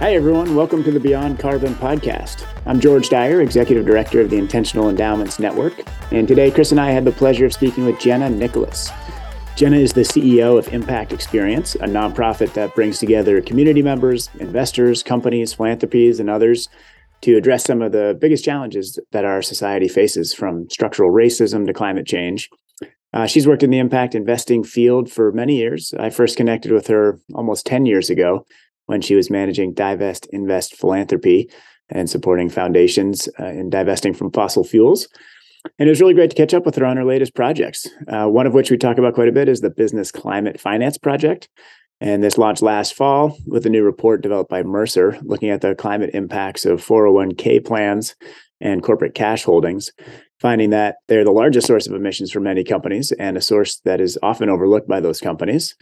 Hi, everyone. Welcome to the Beyond Carbon podcast. I'm Georges Dyer, Executive Director of the Intentional Endowments Network. And today, Chris and I had the pleasure of speaking with Jenna Nicholas. Jenna is the CEO of Impact Experience, a nonprofit that brings together community members, investors, companies, philanthropies, and others to address some of the biggest challenges that our society faces from structural racism to climate change. Uh, she's worked in the impact investing field for many years. I first connected with her almost 10 years ago when she was managing Divest Invest Philanthropy and supporting foundations uh, in divesting from fossil fuels. And it was really great to catch up with her on her latest projects. Uh, one of which we talk about quite a bit is the Business Climate Finance Project. And this launched last fall with a new report developed by Mercer looking at the climate impacts of 401k plans and corporate cash holdings finding that they're the largest source of emissions for many companies and a source that is often overlooked by those companies.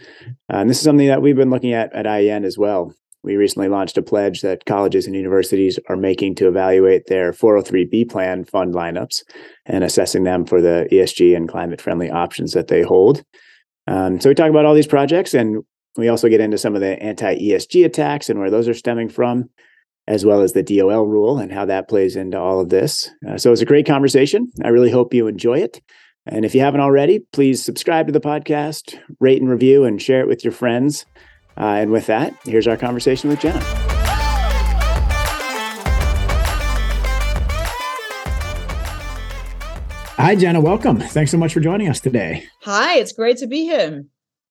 And this is something that we've been looking at at IEN as well. We recently launched a pledge that colleges and universities are making to evaluate their 403b plan fund lineups and assessing them for the ESG and climate friendly options that they hold. Um, so we talk about all these projects and we also get into some of the anti ESG attacks and where those are stemming from as well as the DOL rule and how that plays into all of this. Uh, so it's a great conversation. I really hope you enjoy it. And if you haven't already, please subscribe to the podcast, rate and review, and share it with your friends. Uh, and with that, here's our conversation with Jenna. Hi, Jenna. Welcome. Thanks so much for joining us today. Hi, it's great to be here.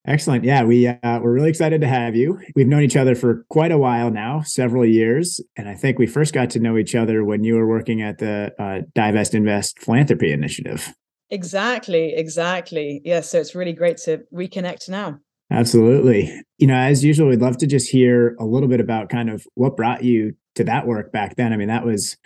Excellent. Yeah, we uh, we're really excited to have you. We've known each other for quite a while now, several years, and I think we first got to know each other when you were working at the uh, Divest Invest Philanthropy Initiative. Exactly, exactly. Yes, yeah, so it's really great to reconnect now. Absolutely. You know, as usual, we'd love to just hear a little bit about kind of what brought you to that work back then. I mean, that was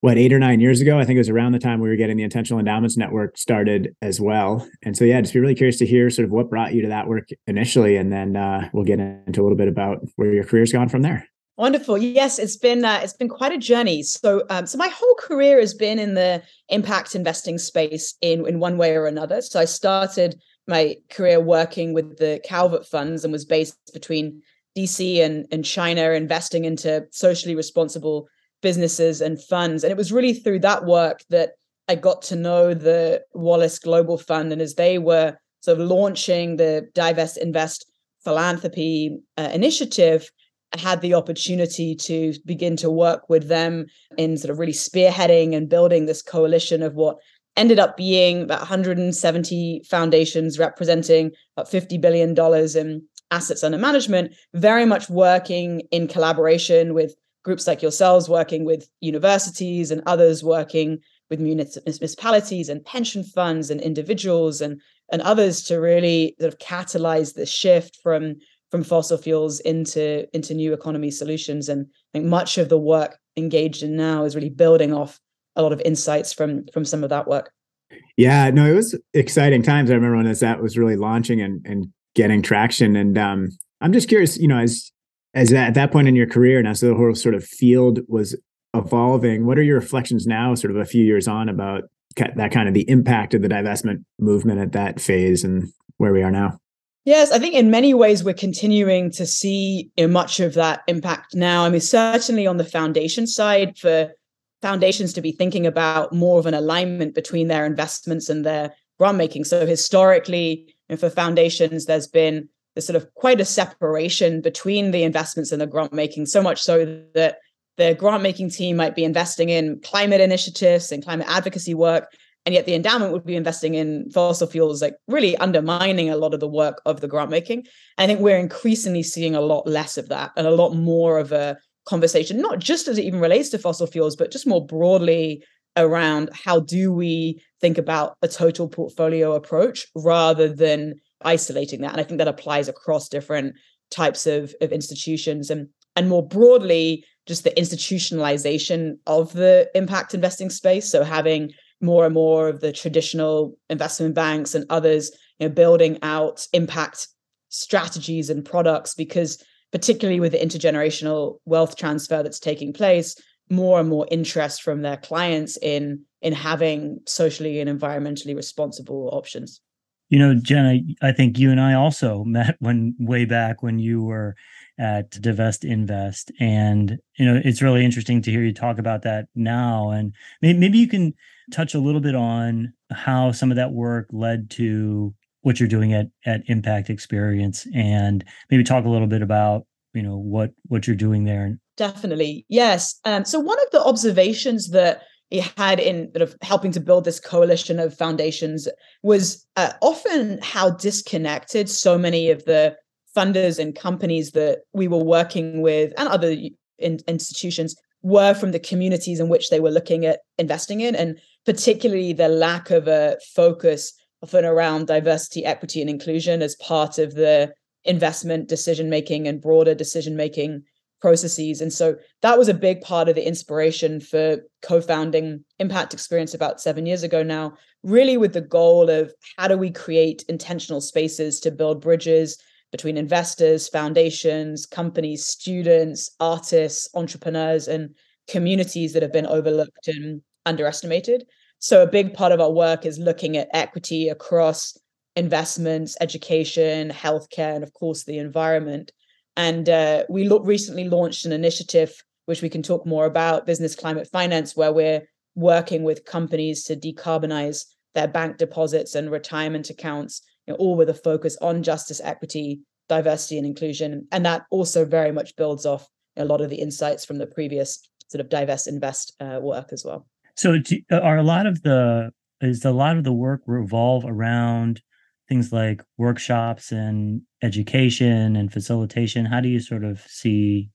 what eight or nine years ago. I think it was around the time we were getting the Intentional Endowments Network started as well. And so, yeah, just be really curious to hear sort of what brought you to that work initially, and then uh, we'll get into a little bit about where your career's gone from there. Wonderful. Yes, it's been uh, it's been quite a journey. So, um, so my whole career has been in the impact investing space in in one way or another. So, I started my career working with the Calvert funds and was based between DC and and China, investing into socially responsible businesses and funds. And it was really through that work that I got to know the Wallace Global Fund. And as they were sort of launching the Divest Invest philanthropy uh, initiative, I had the opportunity to begin to work with them in sort of really spearheading and building this coalition of what ended up being about 170 foundations representing about $50 billion in assets under management, very much working in collaboration with groups like yourselves working with universities and others working with municipalities and pension funds and individuals and and others to really sort of catalyze the shift from from fossil fuels into into new economy solutions. And I think much of the work engaged in now is really building off a lot of insights from from some of that work. Yeah no it was exciting times. I remember when that was really launching and and getting traction. And um i'm just curious you know as as at that point in your career and as the whole sort of field was evolving, what are your reflections now, sort of a few years on, about that kind of the impact of the divestment movement at that phase and where we are now? Yes, I think in many ways we're continuing to see much of that impact now. I mean, certainly on the foundation side, for foundations to be thinking about more of an alignment between their investments and their grant making. So historically, for foundations, there's been there's sort of quite a separation between the investments and the grant making, so much so that the grant making team might be investing in climate initiatives and climate advocacy work. And yet the endowment would be investing in fossil fuels, like really undermining a lot of the work of the grant making. I think we're increasingly seeing a lot less of that and a lot more of a conversation, not just as it even relates to fossil fuels, but just more broadly around how do we think about a total portfolio approach rather than isolating that. And I think that applies across different types of, of institutions and and more broadly, just the institutionalization of the impact investing space. So having more and more of the traditional investment banks and others you know, building out impact strategies and products because particularly with the intergenerational wealth transfer that's taking place more and more interest from their clients in in having socially and environmentally responsible options You know, Jenna, I think you and I also met when way back when you were at Divest Invest. And, you know, it's really interesting to hear you talk about that now. And maybe, you can touch a little bit on how some of that work led to what you're doing at, at Impact Experience and maybe talk a little bit about, you know, what, what you're doing there. Definitely. Yes. Um, so one of the observations that he had in sort of helping to build this coalition of foundations was uh, often how disconnected so many of the funders and companies that we were working with and other in, institutions were from the communities in which they were looking at investing in and particularly the lack of a focus often around diversity equity and inclusion as part of the investment decision making and broader decision making processes and so that was a big part of the inspiration for co-founding impact experience about 7 years ago now really with the goal of how do we create intentional spaces to build bridges between investors, foundations, companies, students, artists, entrepreneurs, and communities that have been overlooked and underestimated. So, a big part of our work is looking at equity across investments, education, healthcare, and of course, the environment. And uh, we recently launched an initiative, which we can talk more about, Business Climate Finance, where we're working with companies to decarbonize their bank deposits and retirement accounts you know, all with a focus on justice, equity, diversity, and inclusion. And that also very much builds off a lot of the insights from the previous sort of divest invest uh, work as well. So, uh, are a lot of the is a lot of the work revolve around things like workshops and education and facilitation? How do you sort of see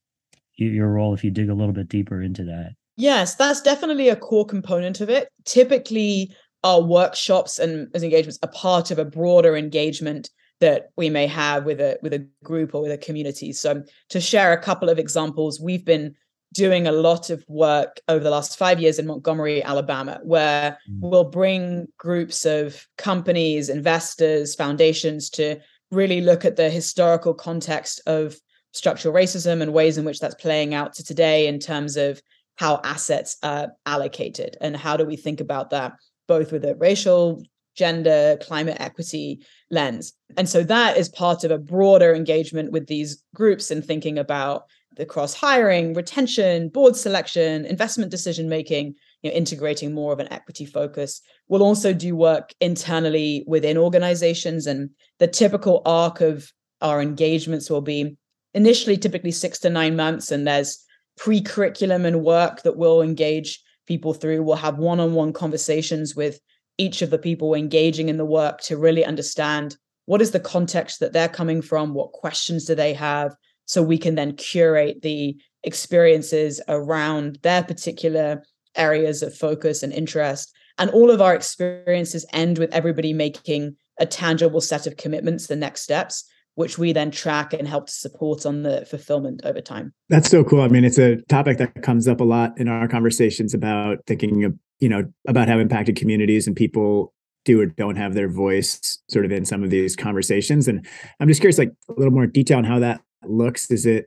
your role if you dig a little bit deeper into that? Yes, that's definitely a core component of it. Typically, our workshops and as engagements are part of a broader engagement that we may have with a with a group or with a community. So to share a couple of examples, we've been doing a lot of work over the last five years in Montgomery, Alabama, where mm. we'll bring groups of companies, investors, foundations to really look at the historical context of structural racism and ways in which that's playing out to today in terms of how assets are allocated and how do we think about that both with a racial, gender, climate equity lens. And so that is part of a broader engagement with these groups and thinking about the cross hiring, retention, board selection, investment decision making, you know, integrating more of an equity focus. We'll also do work internally within organizations, and the typical arc of our engagements will be initially typically six to nine months, and there's pre-curriculum and work that we'll engage people through. We'll have one on one conversations with each of the people engaging in the work to really understand what is the context that they're coming from, what questions do they have, so we can then curate the experiences around their particular areas of focus and interest. And all of our experiences end with everybody making a tangible set of commitments, the next steps which we then track and help to support on the fulfillment over time. That's so cool. I mean, it's a topic that comes up a lot in our conversations about thinking of, you know, about how impacted communities and people do or don't have their voice sort of in some of these conversations. And I'm just curious, like a little more detail on how that looks. Is it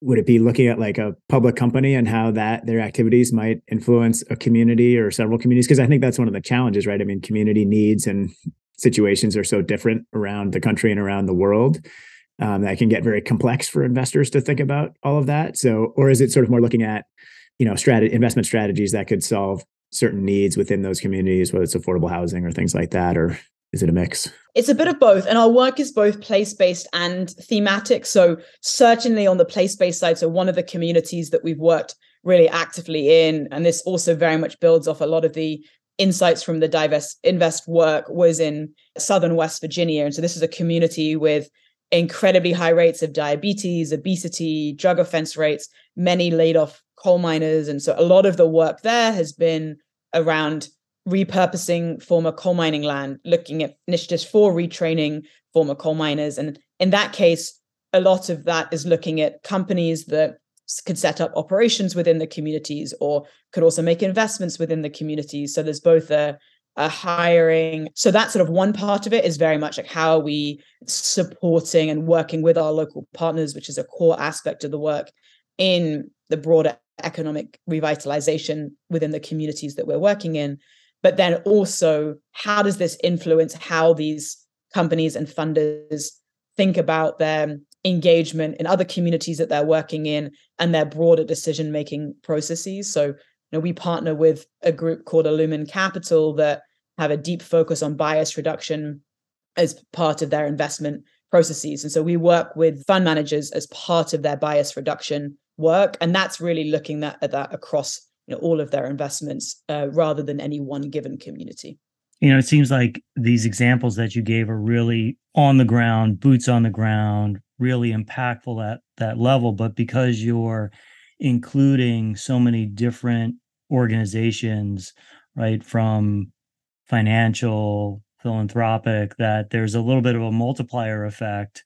would it be looking at like a public company and how that their activities might influence a community or several communities because i think that's one of the challenges right i mean community needs and situations are so different around the country and around the world um, that can get very complex for investors to think about all of that. So, or is it sort of more looking at, you know, strat- investment strategies that could solve certain needs within those communities, whether it's affordable housing or things like that, or is it a mix? It's a bit of both. And our work is both place based and thematic. So, certainly on the place based side, so one of the communities that we've worked really actively in, and this also very much builds off a lot of the insights from the divest invest work was in southern west virginia and so this is a community with incredibly high rates of diabetes obesity drug offense rates many laid off coal miners and so a lot of the work there has been around repurposing former coal mining land looking at initiatives for retraining former coal miners and in that case a lot of that is looking at companies that could set up operations within the communities or could also make investments within the communities. So there's both a, a hiring. So that sort of one part of it is very much like how are we supporting and working with our local partners, which is a core aspect of the work in the broader economic revitalization within the communities that we're working in. But then also, how does this influence how these companies and funders think about their engagement in other communities that they're working in and their broader decision making processes. So, you know, we partner with a group called Illumen Capital that have a deep focus on bias reduction as part of their investment processes. And so we work with fund managers as part of their bias reduction work. And that's really looking at, at that across you know, all of their investments uh, rather than any one given community. You know, it seems like these examples that you gave are really on the ground, boots on the ground, really impactful at that level. But because you're including so many different organizations, right, from financial, philanthropic, that there's a little bit of a multiplier effect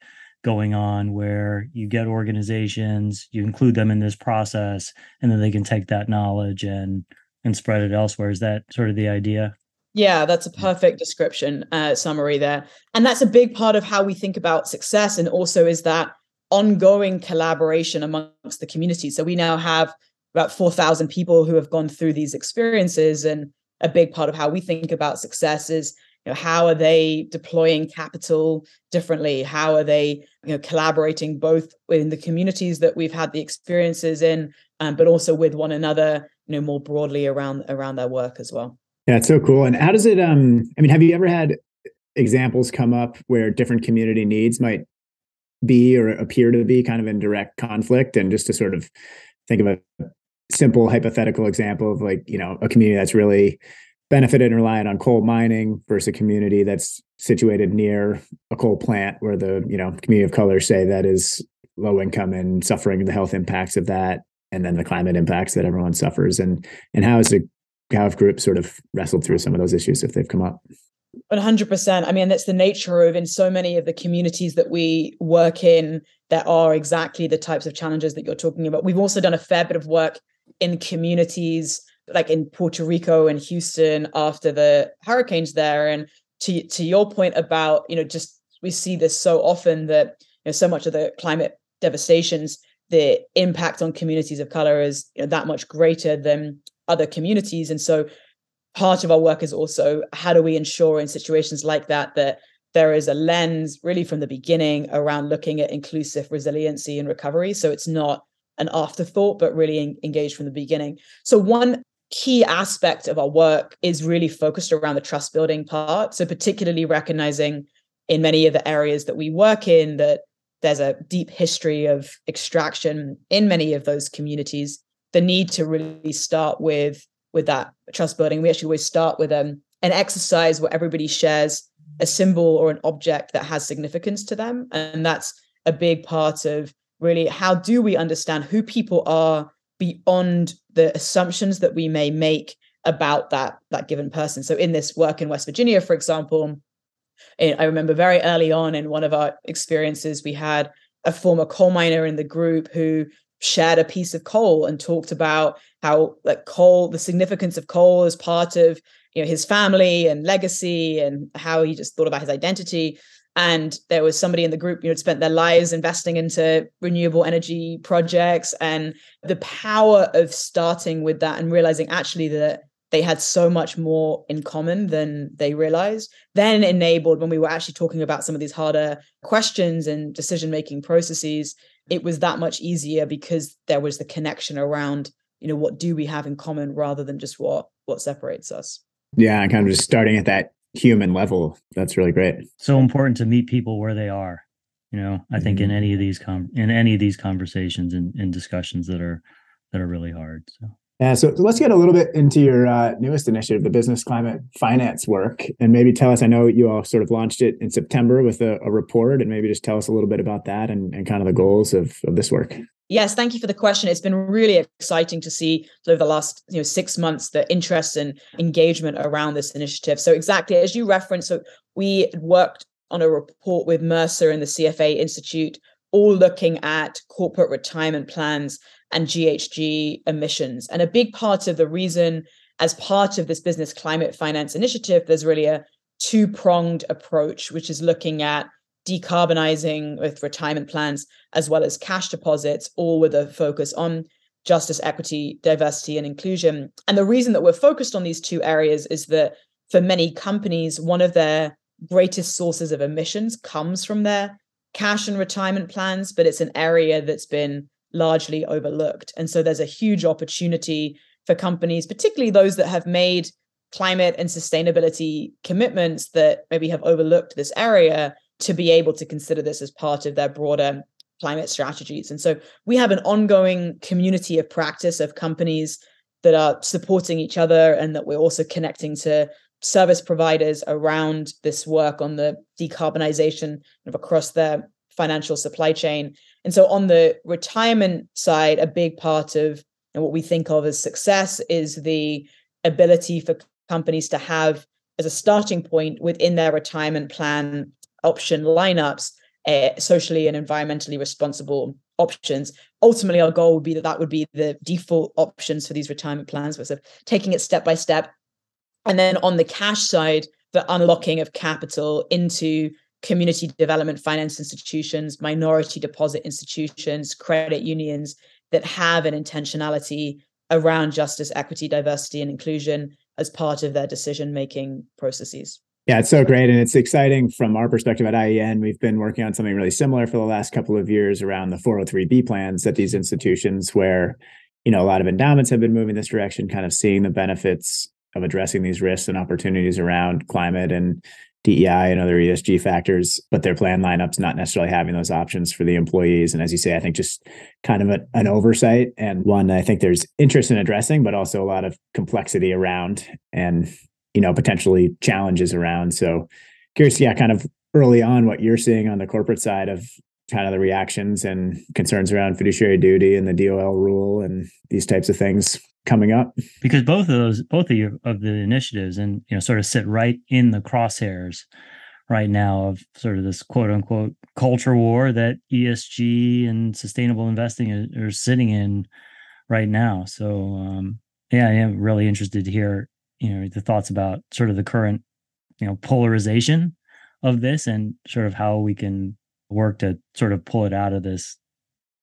going on where you get organizations, you include them in this process, and then they can take that knowledge and and spread it elsewhere. Is that sort of the idea? Yeah, that's a perfect description, uh, summary there. And that's a big part of how we think about success. And also is that ongoing collaboration amongst the community. So we now have about 4,000 people who have gone through these experiences. And a big part of how we think about success is you know, how are they deploying capital differently? How are they you know, collaborating both in the communities that we've had the experiences in, um, but also with one another, you know, more broadly around around their work as well. Yeah, it's so cool. And how does it? Um, I mean, have you ever had examples come up where different community needs might be or appear to be kind of in direct conflict, and just to sort of think of a simple hypothetical example of like you know a community that's really benefited and reliant on coal mining versus a community that's situated near a coal plant where the you know community of color say that is low income and suffering the health impacts of that and then the climate impacts that everyone suffers. And and how is it how have groups sort of wrestled through some of those issues if they've come up? 100% i mean that's the nature of in so many of the communities that we work in there are exactly the types of challenges that you're talking about. We've also done a fair bit of work in communities like in Puerto Rico and Houston after the hurricanes there. And to to your point about, you know, just we see this so often that you know so much of the climate devastations, the impact on communities of color is you know, that much greater than other communities. And so part of our work is also how do we ensure in situations like that that there is a lens really from the beginning around looking at inclusive resiliency and recovery. So it's not an afterthought, but really engaged from the beginning. So one key aspect of our work is really focused around the trust building part. So, particularly recognizing in many of the areas that we work in that there's a deep history of extraction in many of those communities, the need to really start with with that trust building. We actually always start with um, an exercise where everybody shares a symbol or an object that has significance to them. And that's a big part of really how do we understand who people are beyond the assumptions that we may make about that that given person. So in this work in west virginia for example eh, i remember very early on in one of our experiences we had a former coal miner in the group who shared a piece of coal and talked about how like coal the significance of coal as part of you know his family and legacy and how he just thought about his identity and there was somebody in the group you know spent their lives investing into renewable energy projects and the power of starting with that and realizing actually that they had so much more in common than they realized then enabled when we were actually talking about some of these harder questions and decision making processes it was that much easier because there was the connection around you know what do we have in common rather than just what what separates us. Yeah kind of just starting at that human level. That's really great. So important to meet people where they are. You know, I think mm-hmm. in any of these com in any of these conversations and, and discussions that are that are really hard. So yeah, so, so let's get a little bit into your uh, newest initiative, the business climate finance work, and maybe tell us. I know you all sort of launched it in September with a, a report, and maybe just tell us a little bit about that and, and kind of the goals of, of this work. Yes, thank you for the question. It's been really exciting to see over the last you know six months the interest and engagement around this initiative. So exactly as you referenced, so we worked on a report with Mercer and the CFA Institute, all looking at corporate retirement plans and GHG emissions. And a big part of the reason, as part of this business climate finance initiative, there's really a two pronged approach, which is looking at decarbonizing with retirement plans as well as cash deposits, all with a focus on justice, equity, diversity, and inclusion. And the reason that we're focused on these two areas is that for many companies, one of their greatest sources of emissions comes from their cash and retirement plans, but it's an area that's been largely overlooked. And so there's a huge opportunity for companies, particularly those that have made climate and sustainability commitments that maybe have overlooked this area to be able to consider this as part of their broader climate strategies. And so we have an ongoing community of practice of companies that are supporting each other and that we're also connecting to service providers around this work on the decarbonization of across their financial supply chain. And so on the retirement side, a big part of and what we think of as success is the ability for companies to have as a starting point within their retirement plan option lineups uh, socially and environmentally responsible options. Ultimately, our goal would be that that would be the default options for these retirement plans. We're sort of taking it step by step. And then on the cash side, the unlocking of capital into community development finance institutions, minority deposit institutions, credit unions that have an intentionality around justice, equity, diversity, and inclusion as part of their decision making processes. Yeah, it's so great. And it's exciting from our perspective at IEN. We've been working on something really similar for the last couple of years around the 403B plans at these institutions where, you know, a lot of endowments have been moving this direction, kind of seeing the benefits of addressing these risks and opportunities around climate and DEI and other ESG factors, but their plan lineups not necessarily having those options for the employees. And as you say, I think just kind of a, an oversight and one I think there's interest in addressing, but also a lot of complexity around. And you know potentially challenges around so curious yeah kind of early on what you're seeing on the corporate side of kind of the reactions and concerns around fiduciary duty and the DOL rule and these types of things coming up. Because both of those both of you of the initiatives and you know sort of sit right in the crosshairs right now of sort of this quote unquote culture war that ESG and sustainable investing are sitting in right now. So um yeah I am really interested to hear you know the thoughts about sort of the current you know polarization of this and sort of how we can work to sort of pull it out of this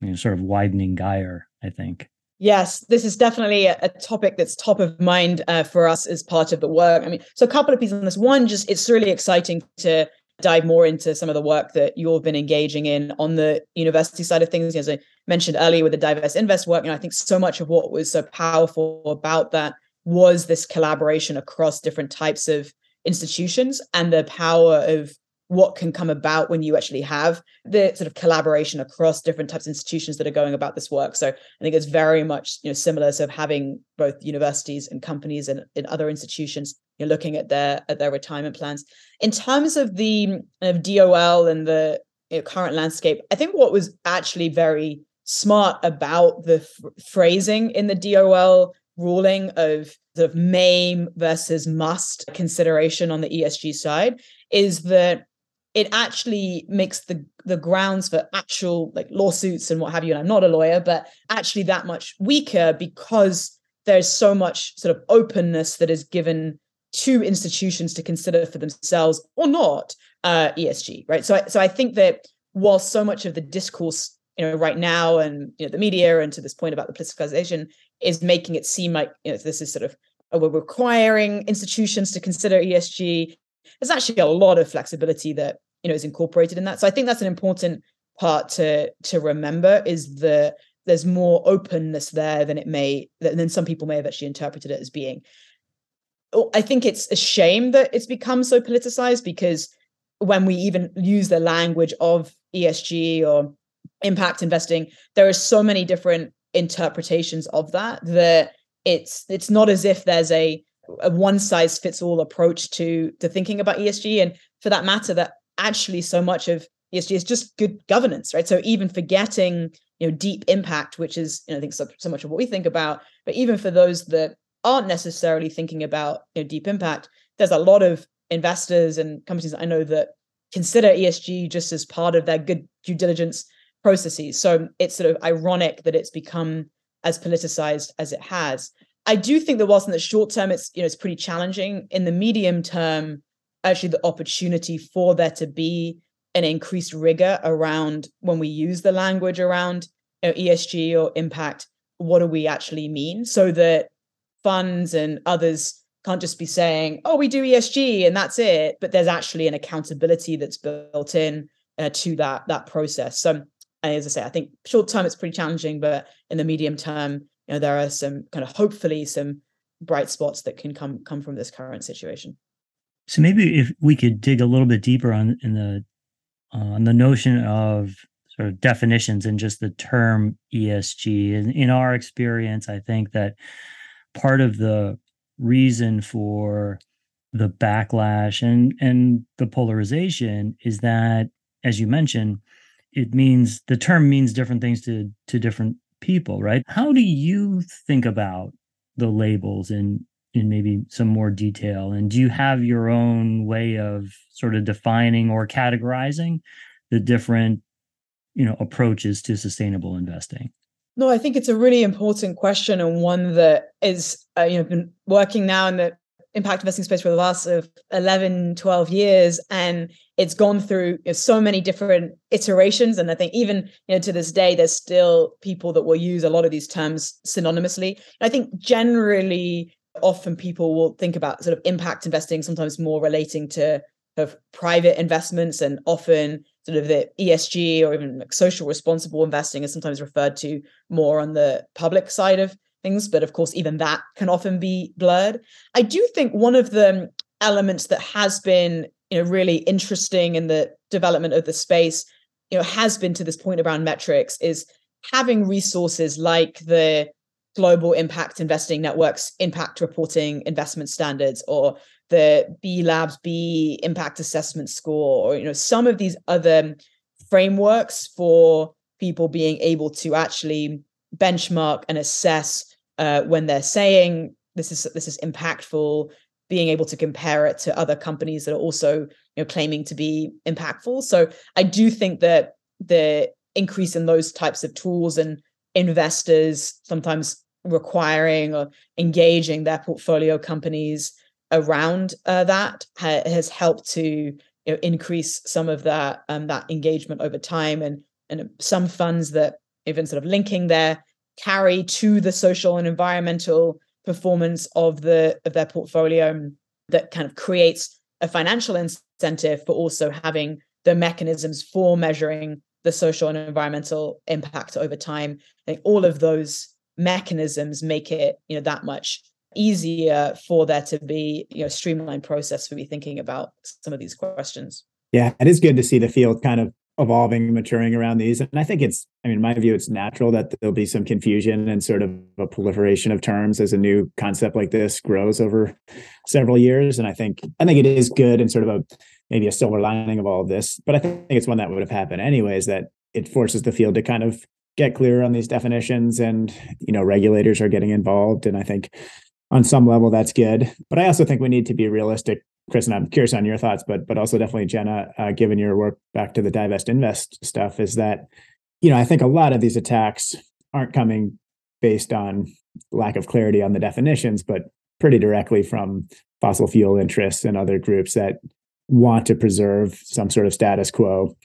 you know sort of widening gyre i think yes this is definitely a, topic that's top of mind uh, for us as part of the work. I mean so a couple of pieces on this. One just it's really exciting to dive more into some of the work that you've been engaging in on the university side of things. As i mentioned earlier with the divest invest work and i think so much of what was so powerful about that was this collaboration across different types of institutions and the power of what can come about when you actually have the sort of collaboration across different types of institutions that are going about this work. So I think it's very much you know similar to having both universities and companies and, and other institutions you know, looking at their at their retirement plans. In terms of the of DOL and the you know, current landscape, I think what was actually very smart about the phrasing in the DOL ruling of the may versus must consideration on the ESG side is that it actually makes the the grounds for actual like lawsuits and what have you and I'm not a lawyer but actually that much weaker because there's so much sort of openness that is given to institutions to consider for themselves or not uh, ESG right so so I think that while so much of the discourse you know right now and you know the media and to this point about the politicization is making it seem like you know this is sort of oh, we're requiring institutions to consider ESG. There's actually a lot of flexibility that you know is incorporated in that. So I think that's an important part to to remember is that there's more openness there than it may than some people may have actually interpreted it as being. Oh, I think it's a shame that it's become so politicized because when we even use the language of ESG or impact investing, there are so many different interpretations of that that it's it's not as if there's a, a one size fits all approach to to thinking about ESG and for that matter that actually so much of ESG is just good governance right so even forgetting you know deep impact which is you know I think so, so much of what we think about but even for those that aren't necessarily thinking about you know deep impact there's a lot of investors and companies I know that consider ESG just as part of their good due diligence processes. So it's sort of ironic that it's become as politicized as it has. I do think that whilst in the short term it's you know it's pretty challenging, in the medium term, actually the opportunity for there to be an increased rigor around when we use the language around you know, ESG or impact, what do we actually mean? So that funds and others can't just be saying, "Oh, we do ESG and that's it," but there's actually an accountability that's built in uh, to that that process. So, as I say, I think short term it's pretty challenging, but in the medium term, you know, there are some kind of hopefully some bright spots that can come come from this current situation. So maybe if we could dig a little bit deeper on in the on the notion of sort of definitions and just the term ESG. In, in our experience, I think that part of the reason for the backlash and and the polarization is that, as you mentioned, it means the term means different things to to different people, right? How do you think about the labels in in maybe some more detail? And do you have your own way of sort of defining or categorizing the different you know approaches to sustainable investing? No, I think it's a really important question and one that is uh, you know been working now in the impact investing space for the last of 11 12 years and it's gone through you know, so many different iterations and i think even you know to this day there's still people that will use a lot of these terms synonymously. I think generally often people will think about sort of impact investing sometimes more relating to of private investments and often sort of the ESG or even like social responsible investing is sometimes referred to more on the public side of things. But of course, even that can often be blurred. I do think one of the elements that has been you know really interesting in the development of the space you know has been to this point around metrics is having resources like the global impact investing networks impact reporting investment standards or the B Labs B impact assessment score, or you know, some of these other frameworks for people being able to actually benchmark and assess uh, when they're saying this is this is impactful, being able to compare it to other companies that are also you know claiming to be impactful. So I do think that the increase in those types of tools and investors sometimes requiring or engaging their portfolio companies around uh, that ha- has helped to you know, increase some of that um, that engagement over time and and some funds that even sort of linking their carry to the social and environmental performance of the of their portfolio that kind of creates a financial incentive for also having the mechanisms for measuring the social and environmental impact over time. I think all of those mechanisms make it you know that much easier for there to be you know streamlined process for me thinking about some of these questions. Yeah it is good to see the field kind of evolving maturing around these. And i think it's i mean in my view it's natural that there'll be some confusion and sort of a proliferation of terms as a new concept like this grows over several years. And i think i think it is good and sort of a maybe a silver lining of all of this but i think it's one that would have happened anyways that it forces the field to kind of get clearer on these definitions and you know regulators are getting involved. And i think on some level that's good. But i also think we need to be realistic chris and i'm curious on your thoughts but but also definitely jenna uh, given your work back to the divest invest stuff is that you know i think a lot of these attacks aren't coming based on lack of clarity on the definitions but pretty directly from fossil fuel interests and other groups that want to preserve some sort of status quo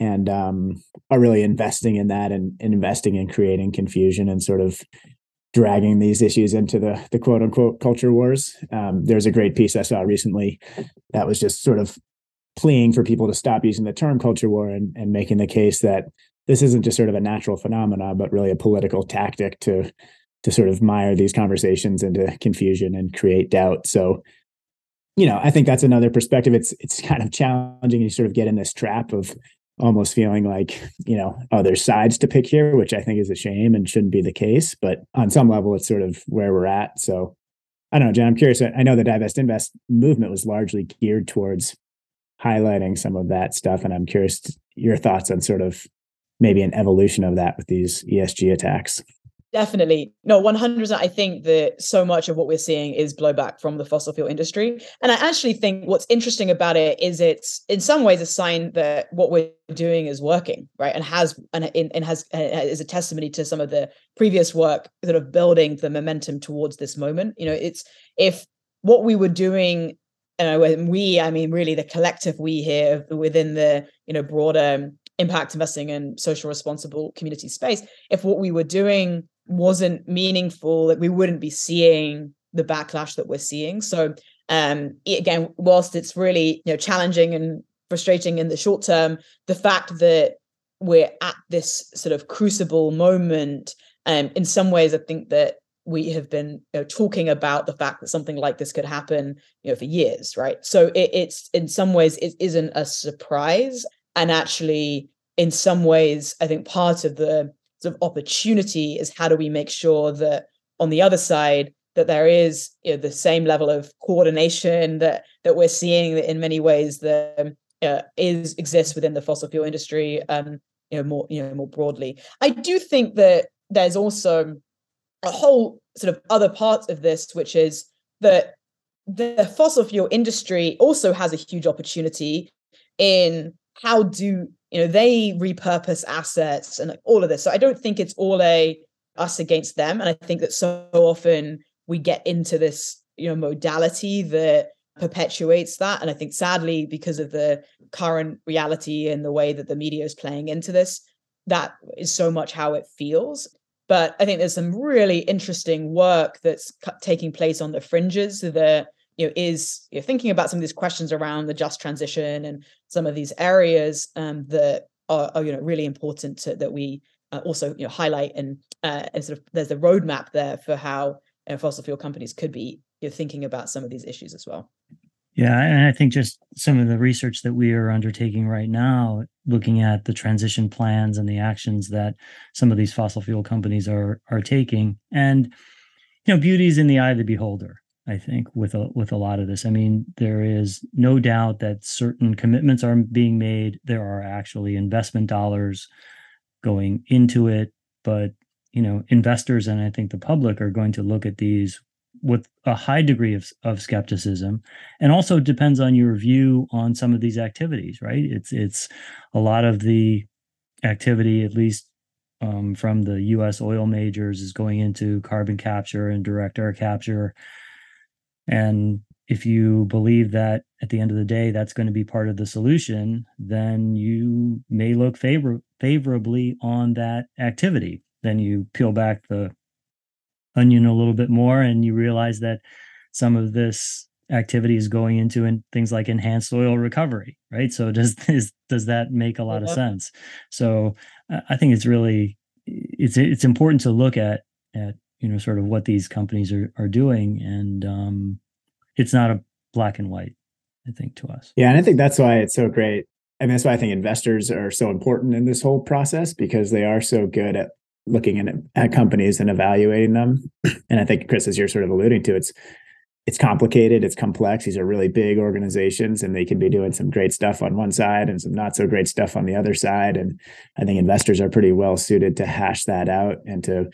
and um, are really investing in that and, and investing in creating confusion and sort of dragging these issues into the the quote unquote culture wars. Um, there's a great piece I saw recently that was just sort of pleading for people to stop using the term culture war and, and making the case that this isn't just sort of a natural phenomena, but really a political tactic to to sort of mire these conversations into confusion and create doubt. So, you know, I think that's another perspective. It's it's kind of challenging. You sort of get in this trap of almost feeling like you know oh there's sides to pick here which i think is a shame and shouldn't be the case but on some level it's sort of where we're at. So i don't know jen i'm curious. I know the divest invest movement was largely geared towards highlighting some of that stuff and i'm curious your thoughts on sort of maybe an evolution of that with these esg attacks Definitely. No, 100%. I think that so much of what we're seeing is blowback from the fossil fuel industry. And I actually think what's interesting about it is it's in some ways a sign that what we're doing is working, right? And has and, and has and is a testimony to some of the previous work sort of building the momentum towards this moment. You know, it's if what we were doing know, when we, I mean, really the collective we here within the, you know, broader impact investing and social responsible community space, if what we were doing wasn't meaningful that we wouldn't be seeing the backlash that we're seeing. So um, again, whilst it's really you know challenging and frustrating in the short term, the fact that we're at this sort of crucible moment, um, in some ways, I think that we have been you know, talking about the fact that something like this could happen, you know, for years, right? So it, it's in some ways it isn't a surprise, and actually, in some ways, I think part of the sort of opportunity is how do we make sure that on the other side that there is you know, the same level of coordination that that we're seeing that in many ways that uh, is exists within the fossil fuel industry um you know more you know more broadly. I do think that there's also a whole sort of other part of this which is that the fossil fuel industry also has a huge opportunity in how do you know they repurpose assets and all of this. So i don't think it's all a us against them. And i think that so often we get into this you know modality that perpetuates that. And i think sadly because of the current reality and the way that the media is playing into this that is so much how it feels. But i think there's some really interesting work that's taking place on the fringes that you know is you know, thinking about some of these questions around the just transition and some of these areas um, that are, are, you know really important to, that we uh, also you know highlight and uh, and sort of there's a roadmap there for how you know, fossil fuel companies could be you know, thinking about some of these issues as well. Yeah, and I think just some of the research that we are undertaking right now, looking at the transition plans and the actions that some of these fossil fuel companies are are taking, and you know, beauty is in the eye of the beholder. I think with a with a lot of this, I mean, there is no doubt that certain commitments are being made. There are actually investment dollars going into it, but you know, investors and I think the public are going to look at these with a high degree of, of skepticism. And also depends on your view on some of these activities right? It's it's a lot of the activity at least um, from the us oil majors is going into carbon capture and direct air capture and if you believe that at the end of the day that's going to be part of the solution then you may look favor- favorably on that activity. Then you peel back the onion a little bit more and you realize that some of this activity is going into in things like enhanced oil recovery right? So does this does that make a lot of uh-huh. sense? So i think it's really it's it's important to look at at you know sort of what these companies are are doing and um it's not a black and white i think to us yeah and i think that's why it's so great mean, that's why I think investors are so important in this whole process because they are so good at looking at, at companies and evaluating them. And I think Chris, as you're sort of alluding to, it's it's complicated, it's complex. These are really big organizations, and they can be doing some great stuff on one side and some not so great stuff on the other side. And I think investors are pretty well suited to hash that out and to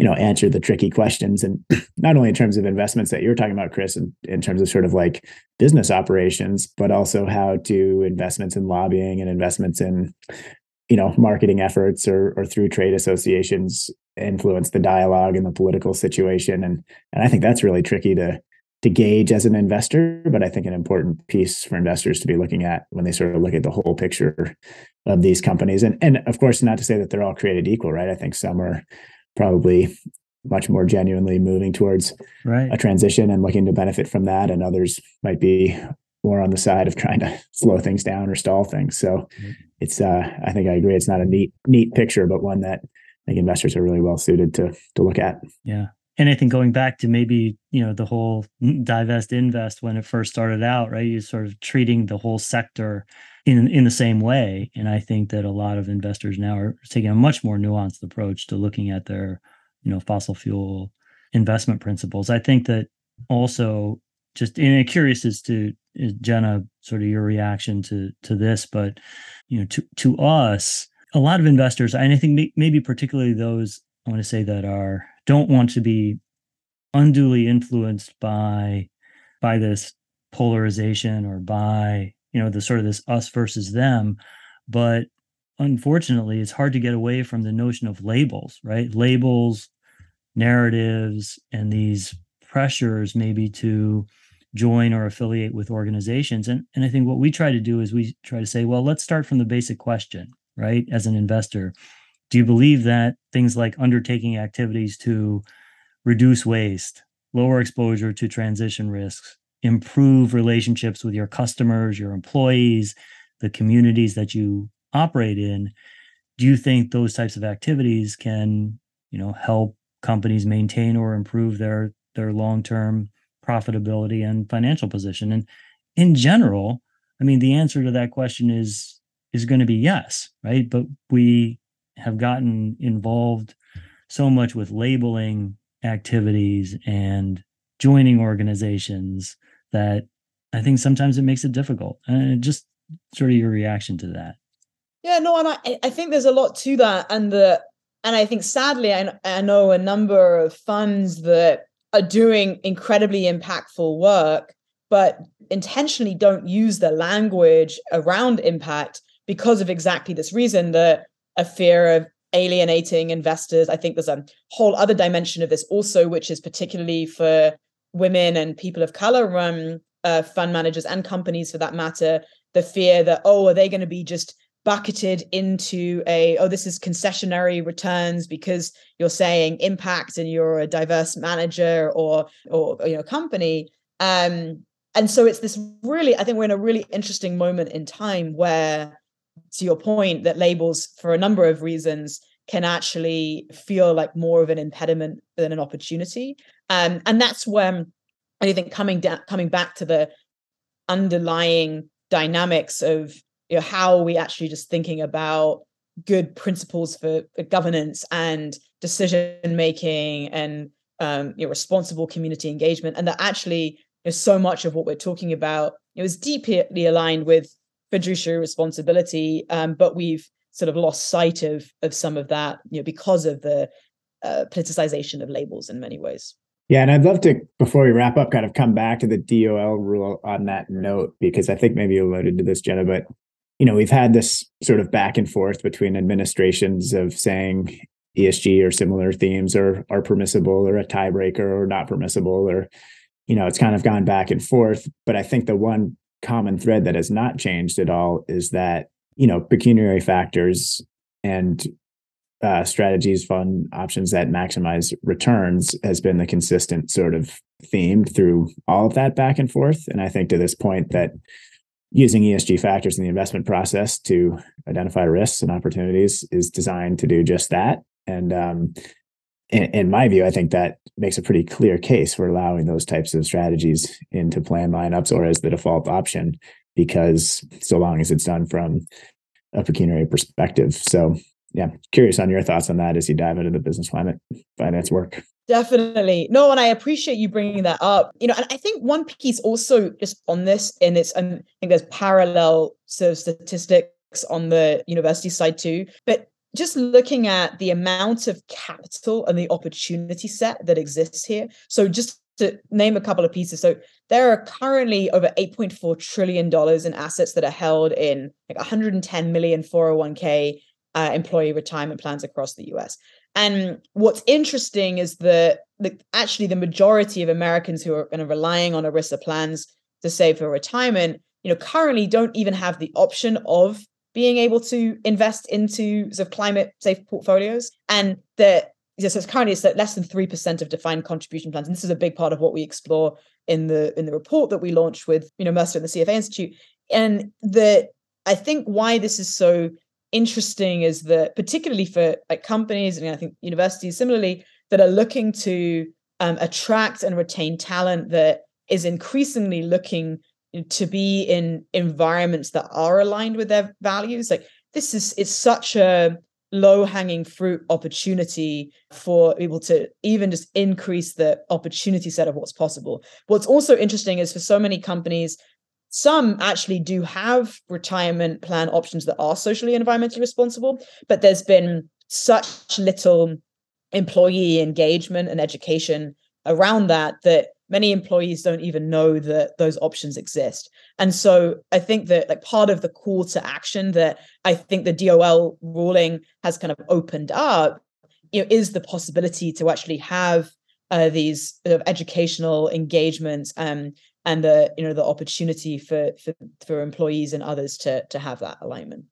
you know answer the tricky questions and not only in terms of investments that you're talking about chris in, in terms of sort of like business operations but also how to investments in lobbying and investments in you know marketing efforts or or through trade associations influence the dialogue and the political situation. And and I think that's really tricky to to gauge as an investor but I think an important piece for investors to be looking at when they sort of look at the whole picture of these companies. And and of course not to say that they're all created equal right? I think some are probably much more genuinely moving towards right. a transition and looking to benefit from that and others might be more on the side of trying to slow things down or stall things. So mm-hmm. it's uh, I think I agree. It's not a neat neat picture, but one that I think investors are really well suited to to look at. Yeah. And I think going back to maybe, you know, the whole divest invest when it first started out, right? You're sort of treating the whole sector in in the same way. And I think that a lot of investors now are taking a much more nuanced approach to looking at their, you know, fossil fuel investment principles. I think that also just and curious as to Jenna, sort of your reaction to to this, but you know, to to us, a lot of investors, and I think maybe particularly those I want to say that are don't want to be unduly influenced by by this polarization or by you know the sort of this us versus them, but unfortunately, it's hard to get away from the notion of labels, right? Labels, narratives, and these pressures maybe to join or affiliate with organizations. And, and I think what we try to do is we try to say, well, let's start from the basic question, right? As an investor, do you believe that things like undertaking activities to reduce waste, lower exposure to transition risks, improve relationships with your customers, your employees, the communities that you operate in. Do you think those types of activities can, you know, help companies maintain or improve their their long-term profitability and financial position? And in general, I mean, the answer to that question is is going to be yes, right? But we have gotten involved so much with labeling activities and joining organizations that I think sometimes it makes it difficult. And just sort of your reaction to that. Yeah, no, and I, I think there's a lot to that. And the and I think sadly, I, I know a number of funds that are doing incredibly impactful work, but intentionally don't use the language around impact because of exactly this reason that a fear of alienating investors. I think there's a whole other dimension of this also, which is particularly for women and people of color um, uh, fund managers and companies for that matter, the fear that, oh, are they going to be just bucketed into a, oh, this is concessionary returns because you're saying impact and you're a diverse manager or, or, you know, company. Um, and so it's this really, I think we're in a really interesting moment in time where to your point that labels for a number of reasons can actually feel like more of an impediment than an opportunity um, and that's when i think coming down coming back to the underlying dynamics of you know how we actually just thinking about good principles for, for governance and decision making and um, you know, responsible community engagement and that actually you know, so much of what we're talking about it was deeply aligned with fiduciary responsibility, um, but we've sort of lost sight of of some of that, you know, because of the uh, politicization of labels in many ways. Yeah, and I'd love to, before we wrap up, kind of come back to the DOL rule on that note, because I think maybe you alluded to this, Jenna, but you know, we've had this sort of back and forth between administrations of saying ESG or similar themes are are permissible or a tiebreaker or not permissible, or you know, it's kind of gone back and forth. But I think the one common thread that has not changed at all is that you know pecuniary factors and uh, strategies, fund options that maximize returns has been the consistent sort of theme through all of that back and forth. And I think to this point that using ESG factors in the investment process to identify risks and opportunities is designed to do just that. And um, in, in, my view, I think that makes a pretty clear case for allowing those types of strategies into plan lineups or as the default option, because so long as it's done from a pecuniary perspective. So, yeah, curious on your thoughts on that as you dive into the business climate finance work. Definitely. No, and I appreciate you bringing that up. You know, and I think one piece also just on this, and it's, I think there's parallel sort of statistics on the university side too. But just looking at the amount of capital and the opportunity set that exists here. So just to name a couple of pieces. So there are currently over 8.4 trillion dollars in assets that are held in like 110 million 401k uh, employee retirement plans across the US. And what's interesting is that the, actually the majority of Americans who are kind of relying on ERISA plans to save for retirement, you know, currently don't even have the option of being able to invest into sort of climate safe portfolios. And that yes, it's currently it's less than 3% of defined contribution plans. And this is a big part of what we explore in the in the report that we launched with you know Mercer and the CFA Institute. And the I think why this is so interesting is that particularly for like companies and I think universities similarly that are looking to um, attract and retain talent that is increasingly looking to be in environments that are aligned with their values. Like this is it's such a low hanging fruit opportunity for people to even just increase the opportunity set of what's possible. What's also interesting is for so many companies some actually do have retirement plan options that are socially and environmentally responsible but there's been such little employee engagement and education around that that many employees don't even know that those options exist. And so i think that like part of the call to action that i think the dol ruling has kind of opened up you know is the possibility to actually have uh, these educational engagements um, and the you know the opportunity for, for for employees and others to to have that alignment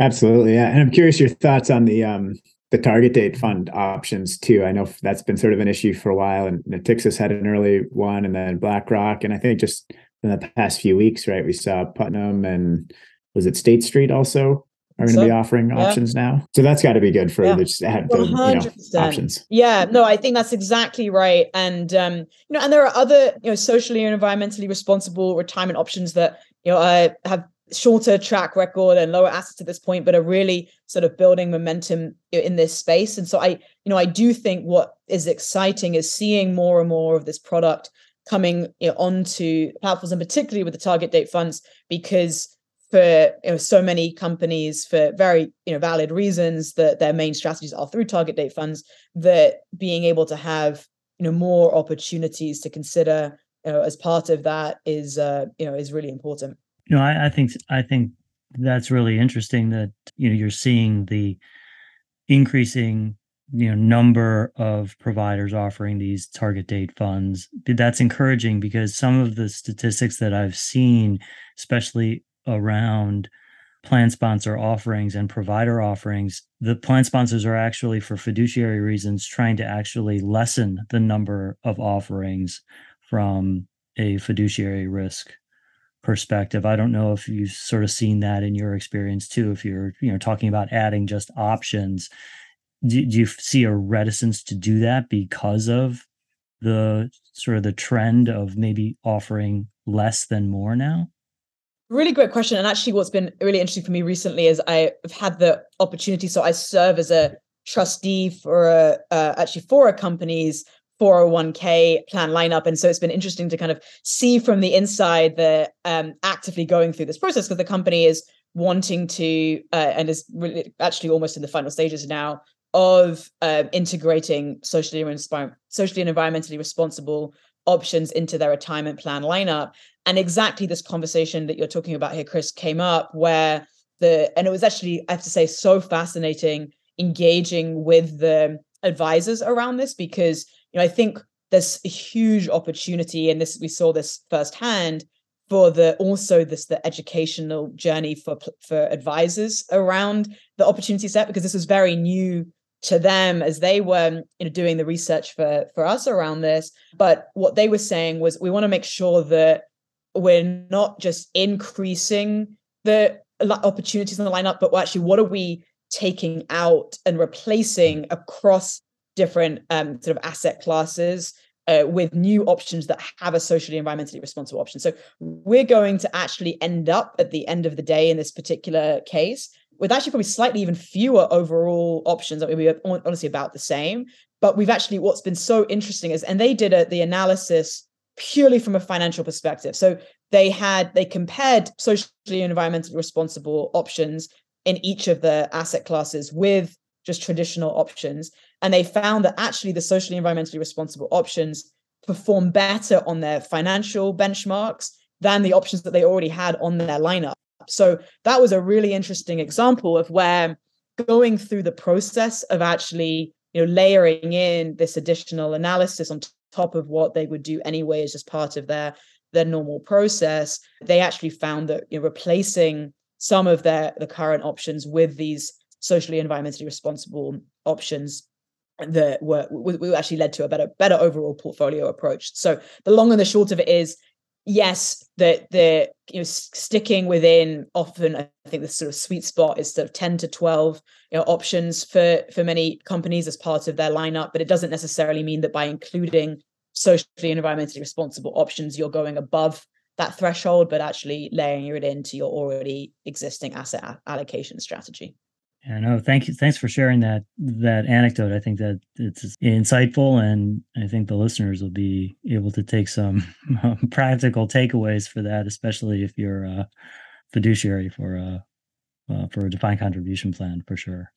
absolutely yeah and i'm curious your thoughts on the um the target date fund options too. I know that's been sort of an issue for a while, and Natixis had an early one, and then BlackRock, and I think just in the past few weeks, right, we saw Putnam and was it State Street also are going to so, be offering yeah. options now. So that's got to be good for yeah. the, the you know, options. Yeah, no, I think that's exactly right. And um, you know, and there are other you know socially and environmentally responsible retirement options that you know I have shorter track record and lower assets at this point, but are really sort of building momentum in this space. And so I, you know, I do think what is exciting is seeing more and more of this product coming you know, onto platforms, and particularly with the target date funds, because for you know, so many companies, for very you know valid reasons, that their main strategies are through target date funds. That being able to have you know more opportunities to consider you know, as part of that is uh, you know is really important. You know, I, I think I think that's really interesting that you know you're seeing the increasing you know number of providers offering these target date funds that's encouraging because some of the statistics that i've seen especially around plan sponsor offerings and provider offerings the plan sponsors are actually for fiduciary reasons trying to actually lessen the number of offerings from a fiduciary risk perspective. I don't know if you've sort of seen that in your experience too. If you're, you know, talking about adding just options, do, do you see a reticence to do that because of the sort of the trend of maybe offering less than more now? Really great question. And actually, what's been really interesting for me recently is I've had the opportunity. So I serve as a trustee for a, uh, actually for a company's 401k plan lineup. And so it's been interesting to kind of see from the inside the um, actively going through this process because the company is wanting to uh, and is really actually almost in the final stages now of uh, integrating socially and socially and environmentally responsible options into their retirement plan lineup. And exactly this conversation that you're talking about here, Chris, came up where the and it was actually I have to say so fascinating engaging with the advisors around this because you know, I think there's a huge opportunity, and this we saw this firsthand for the also this the educational journey for for advisors around the opportunity set because this was very new to them as they were you know doing the research for for us around this but what they were saying was we want to make sure that we're not just increasing the opportunities in the lineup but actually what are we taking out and replacing across different um, sort of asset classes uh, with new options that have a socially environmentally responsible option. So we're going to actually end up at the end of the day in this particular case with actually probably slightly even fewer overall options. I mean, we are honestly about the same. But we've actually what's been so interesting is, and they did a, the analysis purely from a financial perspective. So they had they compared socially and environmentally responsible options in each of the asset classes with just traditional options. And they found that actually the socially environmentally responsible options perform better on their financial benchmarks than the options that they already had on their lineup. So that was a really interesting example of where going through the process of actually you know layering in this additional analysis on top of what they would do anyway as just part of their their normal process they actually found that you know, replacing some of their the current options with these socially environmentally responsible options that were, were actually led to a better better overall portfolio approach. So the long and the short of it is yes that the you know sticking within often i think the sort of sweet spot is sort of 10 to 12 you know options for for many companies as part of their lineup but it doesn't necessarily mean that by including socially and environmentally responsible options you're going above that threshold but actually layering it into your already existing asset allocation strategy yeah, no, thank you. Thanks for sharing that that anecdote. I think that it's insightful, and I think the listeners will be able to take some practical takeaways for that, especially if you're a fiduciary for a uh, for a defined contribution plan, for sure.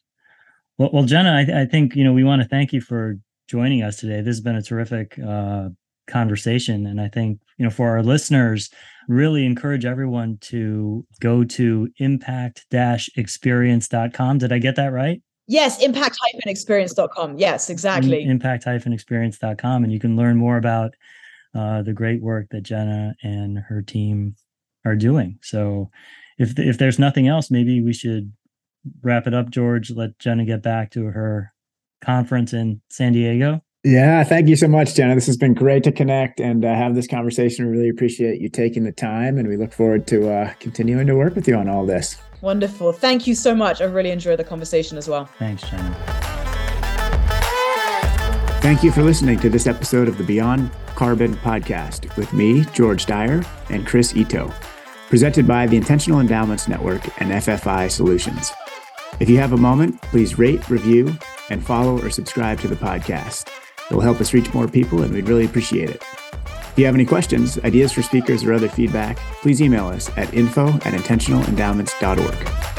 Well, well Jenna, I, I, think you know we want to thank you for joining us today. This has been a terrific uh, conversation, and I think you know for our listeners really encourage everyone to go to impact-experience.com. Did I get that right? Yes, impact-experience.com. Yes, exactly. Impact-experience.com. And you can learn more about uh, the great work that Jenna and her team are doing. So if, if there's nothing else, maybe we should wrap it up, Georges. Let Jenna get back to her conference in San Diego. Yeah, thank you so much, Jenna. This has been great to connect and uh, have this conversation. We really appreciate you taking the time, and we look forward to uh, continuing to work with you on all this. Wonderful. Thank you so much. I really enjoyed the conversation as well. Thanks, Jenna. Thank you for listening to this episode of the Beyond Carbon podcast with me, Georges Dyer, and Chris Ito, presented by the Intentional Endowments Network and FFI Solutions. If you have a moment, please rate, review, and follow or subscribe to the podcast. It will help us reach more people, and we'd really appreciate it. If you have any questions, ideas for speakers, or other feedback, please email us at info at intentionalendowments.org.